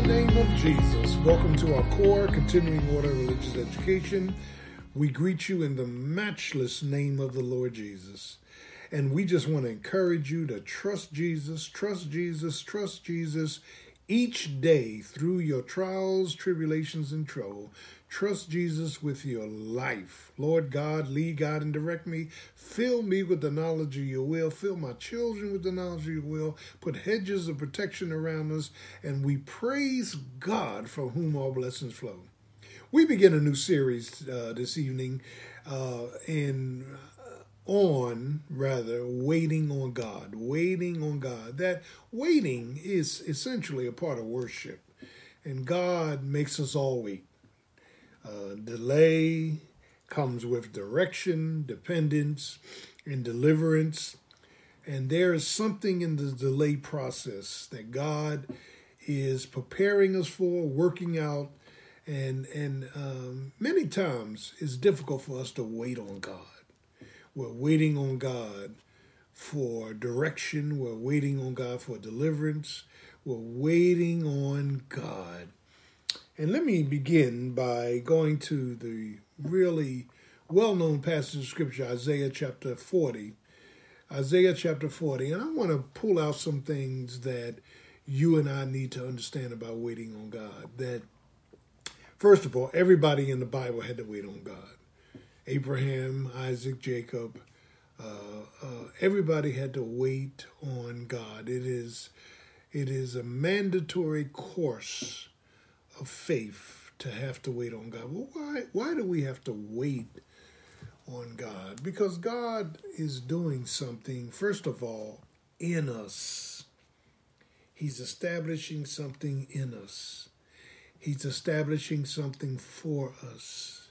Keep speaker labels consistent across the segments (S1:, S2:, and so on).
S1: the name of Jesus. Welcome to our core continuing order religious education. We greet you in the matchless name of the Lord Jesus. And we just want to encourage you to trust Jesus, trust Jesus, trust Jesus each day through your trials, tribulations, and trouble. Trust Jesus with your life. Lord God, lead God and direct me. Fill me with the knowledge of your will. Fill my children with the knowledge of your will. Put hedges of protection around us. And we praise God from whom all blessings flow. We begin a new series uh, this evening uh, in uh, on rather waiting on God, waiting on God. That waiting is essentially a part of worship, and God makes us all wait. Uh, delay comes with direction, dependence, and deliverance. And there is something in the delay process that God is preparing us for, working out. And, and um, many times it's difficult for us to wait on God. We're waiting on God for direction. We're waiting on God for deliverance. We're waiting on God and let me begin by going to the really well known passage of Scripture, Isaiah chapter 40. Isaiah chapter 40. And I want to pull out some things that you and I need to understand about waiting on God. That, first of all, everybody in the Bible had to wait on God Abraham, Isaac, Jacob. Uh, uh, everybody had to wait on God. It is, it is a mandatory course of faith to have to wait on God. Well, why why do we have to wait on God? Because God is doing something, first of all, in us. He's establishing something in us. He's establishing something for us.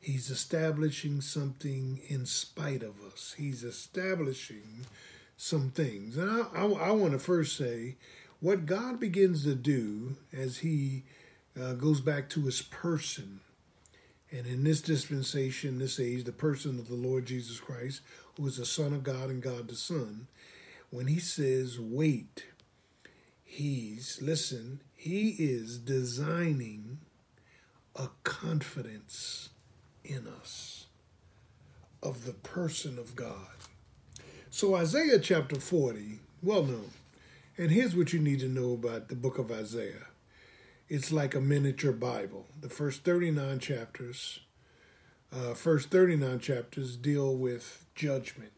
S1: He's establishing something in spite of us. He's establishing some things. And I, I, I want to first say what God begins to do as He uh, goes back to his person. And in this dispensation, this age, the person of the Lord Jesus Christ, who is the Son of God and God the Son, when he says, wait, he's, listen, he is designing a confidence in us of the person of God. So, Isaiah chapter 40, well known. And here's what you need to know about the book of Isaiah it's like a miniature Bible. The first 39 chapters, uh, first 39 chapters deal with judgment.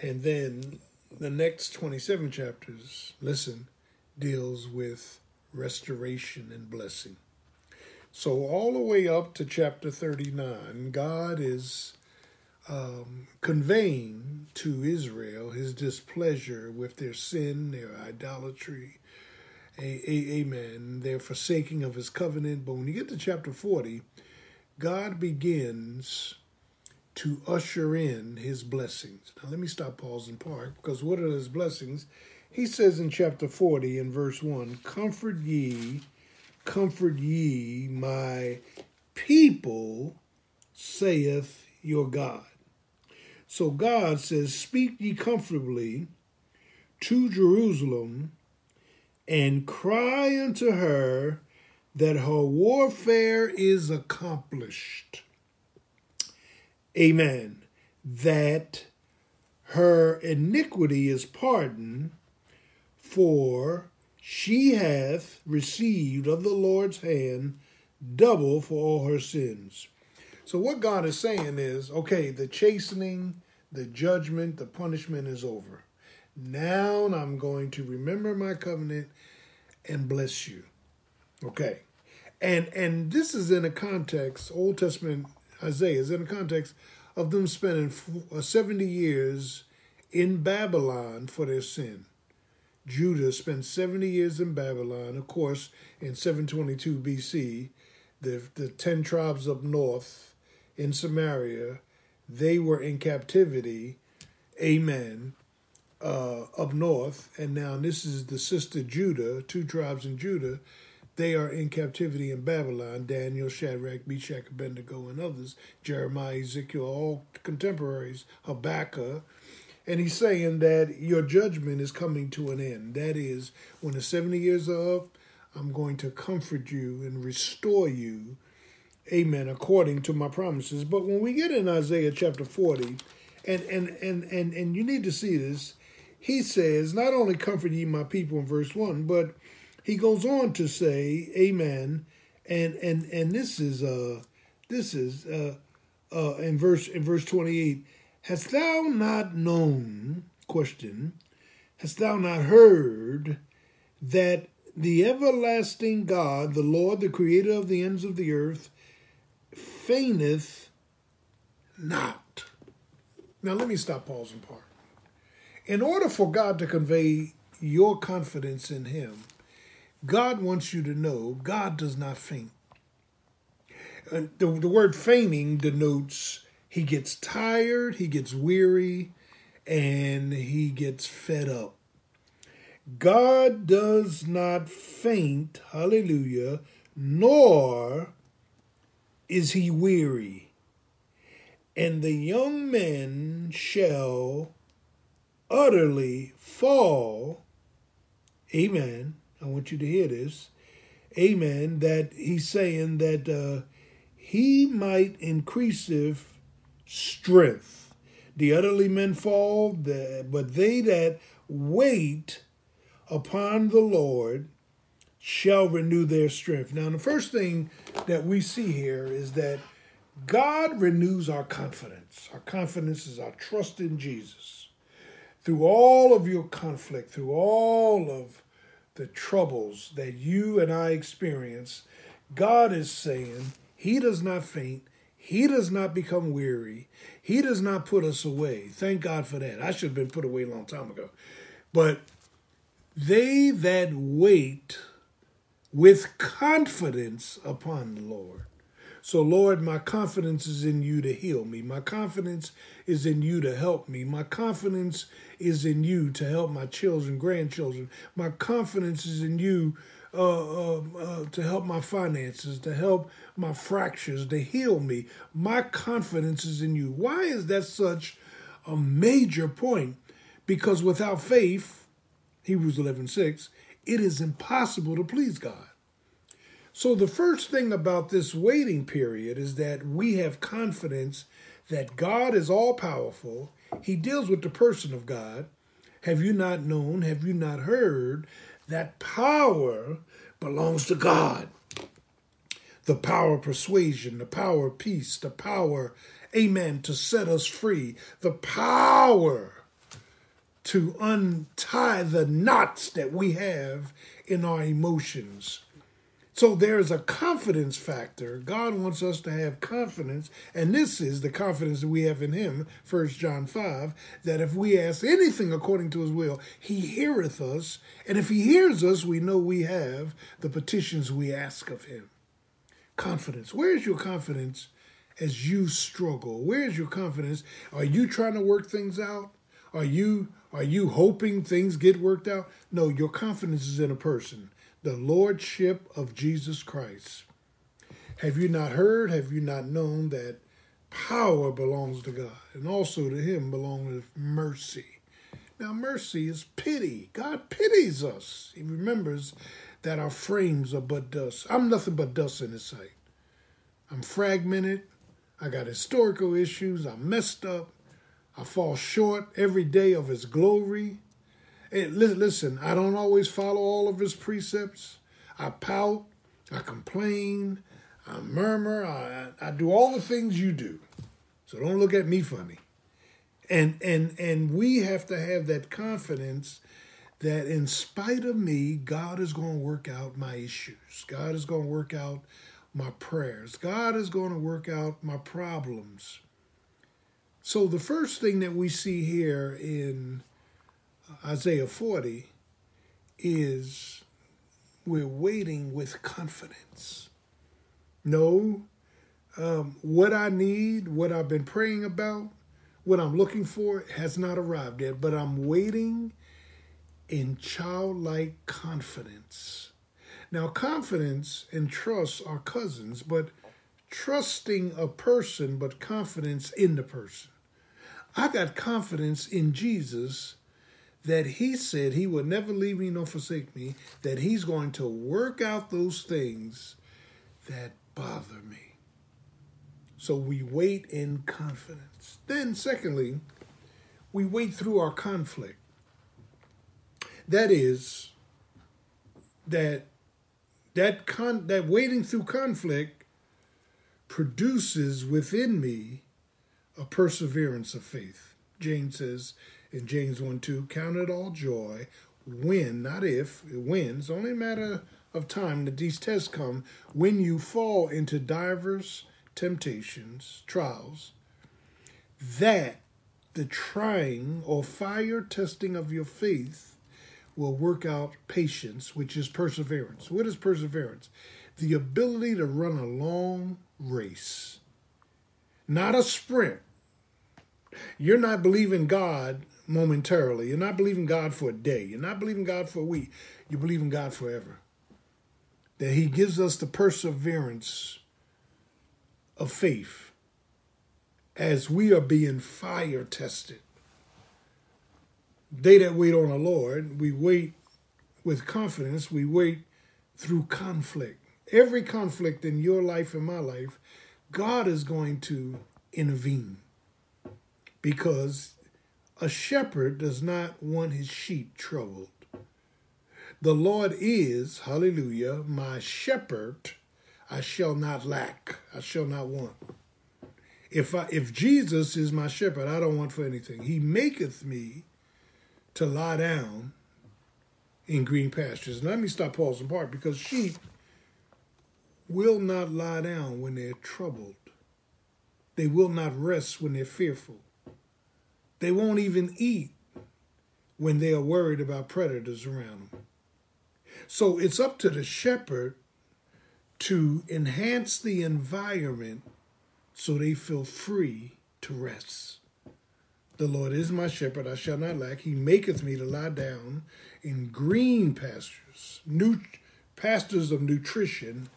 S1: And then the next 27 chapters, listen, deals with restoration and blessing. So, all the way up to chapter 39, God is um, conveying to Israel his displeasure with their sin, their idolatry, amen. They're forsaking of his covenant. But when you get to chapter 40, God begins to usher in his blessings. Now, let me stop, pause, and park, because what are his blessings? He says in chapter 40, in verse 1 Comfort ye, comfort ye, my people, saith your God. So God says, Speak ye comfortably to Jerusalem and cry unto her that her warfare is accomplished. Amen. That her iniquity is pardoned, for she hath received of the Lord's hand double for all her sins. So, what God is saying is okay, the chastening, the judgment, the punishment is over. Now I'm going to remember my covenant and bless you. Okay. And and this is in a context, Old Testament Isaiah is in a context of them spending uh, 70 years in Babylon for their sin. Judah spent 70 years in Babylon. Of course, in 722 BC, the, the 10 tribes up north in Samaria, they were in captivity. Amen uh, up north, and now this is the sister Judah, two tribes in Judah. They are in captivity in Babylon. Daniel, Shadrach, Meshach, Abednego, and others. Jeremiah, Ezekiel, all contemporaries. Habakkuk. And he's saying that your judgment is coming to an end. That is, when the 70 years are up, I'm going to comfort you and restore you, amen, according to my promises. But when we get in Isaiah chapter 40, and and and and, and you need to see this, he says, Not only comfort ye my people in verse 1, but he goes on to say, Amen. And and and this is uh this is uh uh in verse in verse 28, Hast thou not known, question, hast thou not heard that the everlasting God, the Lord, the creator of the ends of the earth, fainteth not. Now, let me stop pausing part. In order for God to convey your confidence in Him, God wants you to know God does not faint. And the, the word fainting denotes he gets tired, he gets weary, and he gets fed up. God does not faint, hallelujah, nor is he weary. And the young men shall utterly fall. Amen. I want you to hear this. Amen. That he's saying that uh, he might increaseth strength. The utterly men fall, but they that wait upon the Lord shall renew their strength. Now, the first thing that we see here is that God renews our confidence. Our confidence is our trust in Jesus. Through all of your conflict, through all of the troubles that you and I experience, God is saying He does not faint, He does not become weary, He does not put us away. Thank God for that. I should have been put away a long time ago. But they that wait with confidence upon the Lord. So, Lord, my confidence is in you to heal me. My confidence is in you to help me. My confidence is in you to help my children, grandchildren. My confidence is in you uh, uh, uh, to help my finances, to help my fractures, to heal me. My confidence is in you. Why is that such a major point? Because without faith, Hebrews 11 6, it is impossible to please God. So, the first thing about this waiting period is that we have confidence that God is all powerful. He deals with the person of God. Have you not known? Have you not heard that power belongs to God? The power of persuasion, the power of peace, the power, amen, to set us free, the power to untie the knots that we have in our emotions. So there's a confidence factor. God wants us to have confidence, and this is the confidence that we have in Him, First John 5, that if we ask anything according to His will, He heareth us, and if He hears us, we know we have the petitions we ask of Him. Confidence. Where is your confidence as you struggle? Where is your confidence? Are you trying to work things out? Are you are you hoping things get worked out? No, your confidence is in a person, the lordship of Jesus Christ. Have you not heard? Have you not known that power belongs to God, and also to Him belongs mercy? Now, mercy is pity. God pities us. He remembers that our frames are but dust. I'm nothing but dust in His sight. I'm fragmented. I got historical issues. I'm messed up. I fall short every day of his glory. Hey, listen, I don't always follow all of his precepts. I pout, I complain, I murmur, I, I do all the things you do. So don't look at me funny. And and and we have to have that confidence that in spite of me, God is going to work out my issues. God is going to work out my prayers. God is going to work out my problems. So the first thing that we see here in Isaiah 40 is we're waiting with confidence. No, um, what I need, what I've been praying about, what I'm looking for has not arrived yet, but I'm waiting in childlike confidence. Now, confidence and trust are cousins, but trusting a person, but confidence in the person. I got confidence in Jesus that he said he would never leave me nor forsake me, that he's going to work out those things that bother me. So we wait in confidence. Then, secondly, we wait through our conflict. That is, that that con that waiting through conflict produces within me a perseverance of faith. James says in James 1 2, count it all joy when, not if, when, it's only a matter of time that these tests come, when you fall into divers temptations, trials, that the trying or fire testing of your faith will work out patience, which is perseverance. What is perseverance? The ability to run a long race, not a sprint. You're not believing God momentarily. You're not believing God for a day. You're not believing God for a week. You believe in God forever. That He gives us the perseverance of faith as we are being fire tested. They that wait on the Lord, we wait with confidence, we wait through conflict. Every conflict in your life and my life, God is going to intervene because a shepherd does not want his sheep troubled. The Lord is, hallelujah, my shepherd. I shall not lack. I shall not want. If I, if Jesus is my shepherd, I don't want for anything. He maketh me to lie down in green pastures. And let me stop pausing part because sheep will not lie down when they're troubled. They will not rest when they're fearful. They won't even eat when they are worried about predators around them. So it's up to the shepherd to enhance the environment so they feel free to rest. The Lord is my shepherd, I shall not lack. He maketh me to lie down in green pastures, new pastures of nutrition.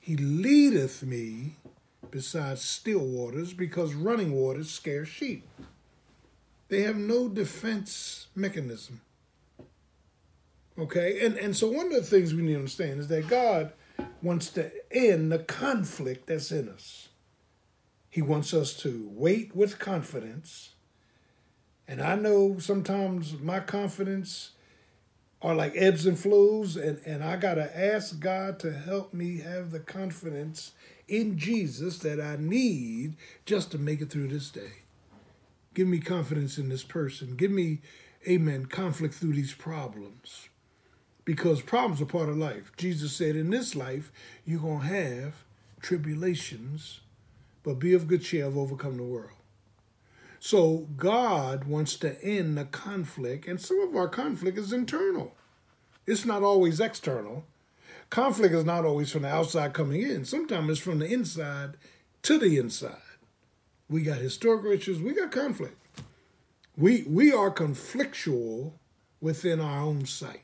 S1: He leadeth me beside still waters because running waters scare sheep. They have no defense mechanism. Okay? And and so one of the things we need to understand is that God wants to end the conflict that's in us. He wants us to wait with confidence. And I know sometimes my confidence are like ebbs and flows, and, and I got to ask God to help me have the confidence in Jesus that I need just to make it through this day. Give me confidence in this person. Give me, amen, conflict through these problems. Because problems are part of life. Jesus said, in this life, you're going to have tribulations, but be of good cheer, I've overcome the world. So God wants to end the conflict, and some of our conflict is internal. It's not always external. Conflict is not always from the outside coming in. Sometimes it's from the inside to the inside. We got historical issues. We got conflict. We we are conflictual within our own sight.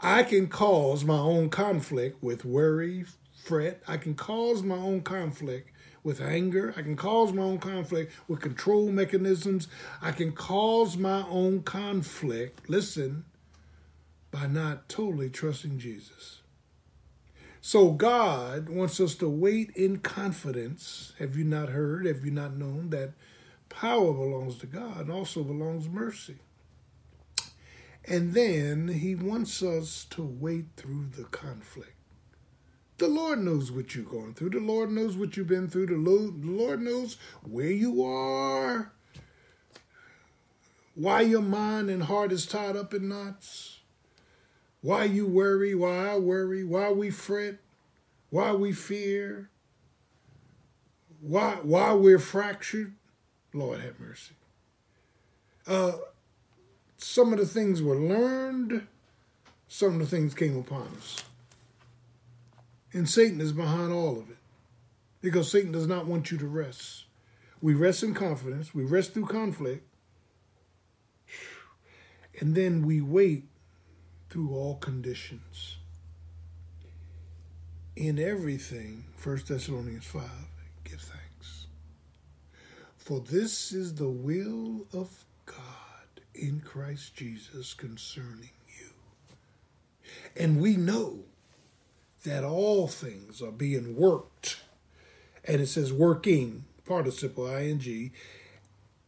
S1: I can cause my own conflict with worry, fret. I can cause my own conflict with anger. I can cause my own conflict with control mechanisms. I can cause my own conflict, listen, by not totally trusting Jesus. So God wants us to wait in confidence. Have you not heard? Have you not known that power belongs to God and also belongs mercy? And then he wants us to wait through the conflict. The Lord knows what you're going through. The Lord knows what you've been through. The Lord knows where you are, why your mind and heart is tied up in knots why you worry, why I worry, why we fret, why we fear, why why we're fractured. Lord have mercy. Uh, some of the things were learned, some of the things came upon us. And Satan is behind all of it. Because Satan does not want you to rest. We rest in confidence, we rest through conflict, and then we wait through all conditions. In everything, 1 Thessalonians 5, give thanks. For this is the will of God in Christ Jesus concerning you. And we know that all things are being worked. And it says working, participle ing.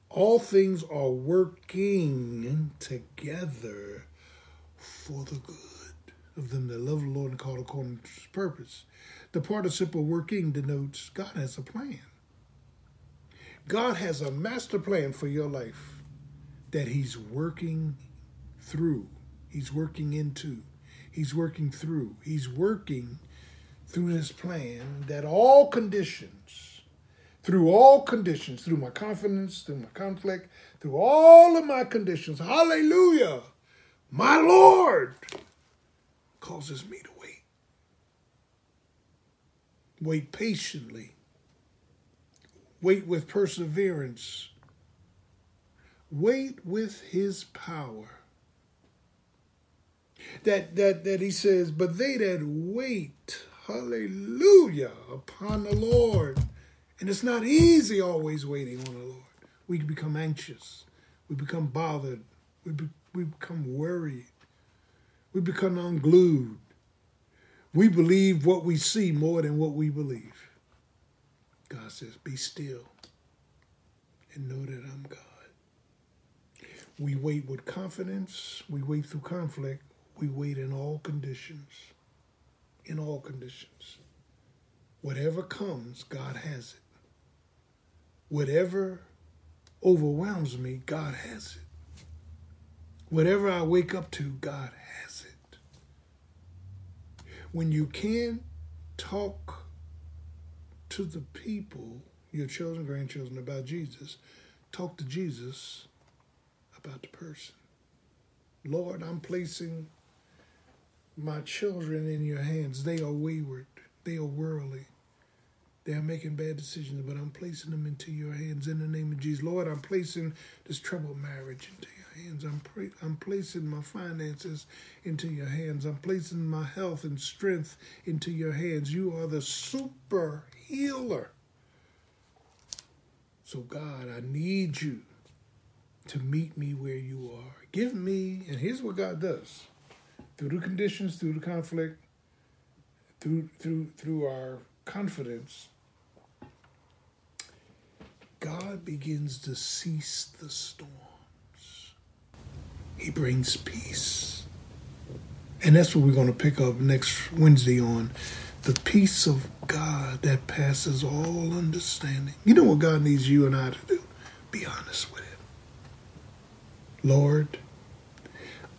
S1: All things are working together for the good of them that love the Lord and call according to his purpose. The participle working denotes God has a plan. God has a master plan for your life that he's working through. He's working into. He's working through. He's working through this plan that all conditions, through all conditions, through my confidence, through my conflict, through all of my conditions, hallelujah, my Lord causes me to wait. Wait patiently. Wait with perseverance. Wait with his power. That that that he says, but they that wait, hallelujah, upon the Lord. And it's not easy always waiting on the Lord. We become anxious. We become bothered. We, be, we become worried. We become unglued. We believe what we see more than what we believe. God says, Be still and know that I'm God. We wait with confidence. We wait through conflict. We wait in all conditions. In all conditions. Whatever comes, God has it. Whatever overwhelms me, God has it. Whatever I wake up to, God has it. When you can't talk to the people, your children, grandchildren, about Jesus, talk to Jesus about the person. Lord, I'm placing my children in your hands. They are wayward, they are worldly. They are making bad decisions, but I'm placing them into your hands in the name of Jesus. Lord, I'm placing this troubled marriage into hands. I'm, I'm placing my finances into your hands. I'm placing my health and strength into your hands. You are the super healer. So, God, I need you to meet me where you are. Give me, and here's what God does through the conditions, through the conflict, through through through our confidence, God begins to cease the storms. He brings peace. And that's what we're going to pick up next Wednesday on the peace of God that passes all understanding. You know what God needs you and I to do? Be honest with Him. Lord,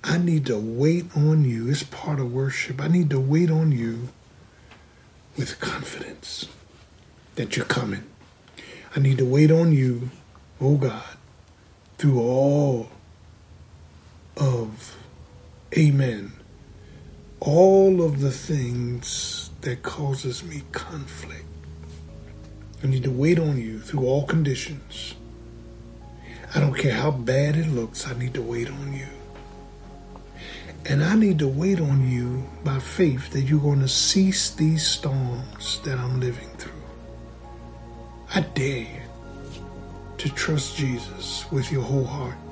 S1: I need to wait on you. It's part of worship. I need to wait on you with confidence that you're coming. I need to wait on you, oh God, through all of, amen, all of the things that causes me conflict. I need to wait on you through all conditions. I don't care how bad it looks, I need to wait on you. And I need to wait on you by faith that you're going to cease these storms that I'm living through. I dare you to trust Jesus with your whole heart.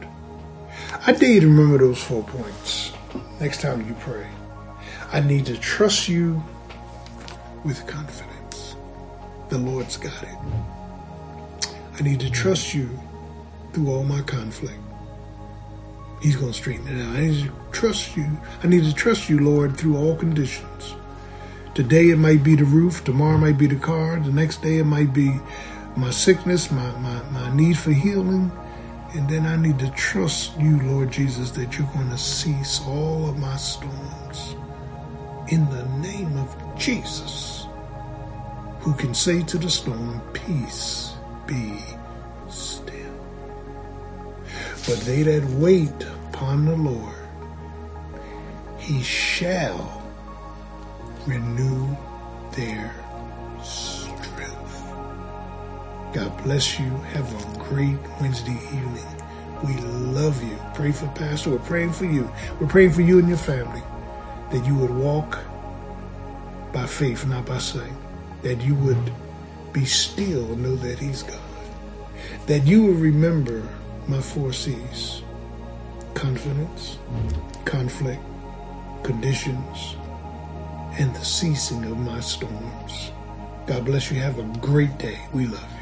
S1: I dare you to remember those four points next time you pray. I need to trust you with confidence. The Lord's got it. I need to trust you through all my conflict. He's going to straighten it out. I need to trust you. I need to trust you, Lord, through all conditions. Today it might be the roof, tomorrow might be the car, the next day it might be my sickness, my, my, my need for healing. And then I need to trust you, Lord Jesus, that you're going to cease all of my storms. In the name of Jesus, who can say to the storm, Peace be still. But they that wait upon the Lord, he shall renew their God bless you. Have a great Wednesday evening. We love you. Pray for Pastor. We're praying for you. We're praying for you and your family that you would walk by faith, not by sight. That you would be still and know that He's God. That you would remember my four C's confidence, conflict, conditions, and the ceasing of my storms. God bless you. Have a great day. We love you.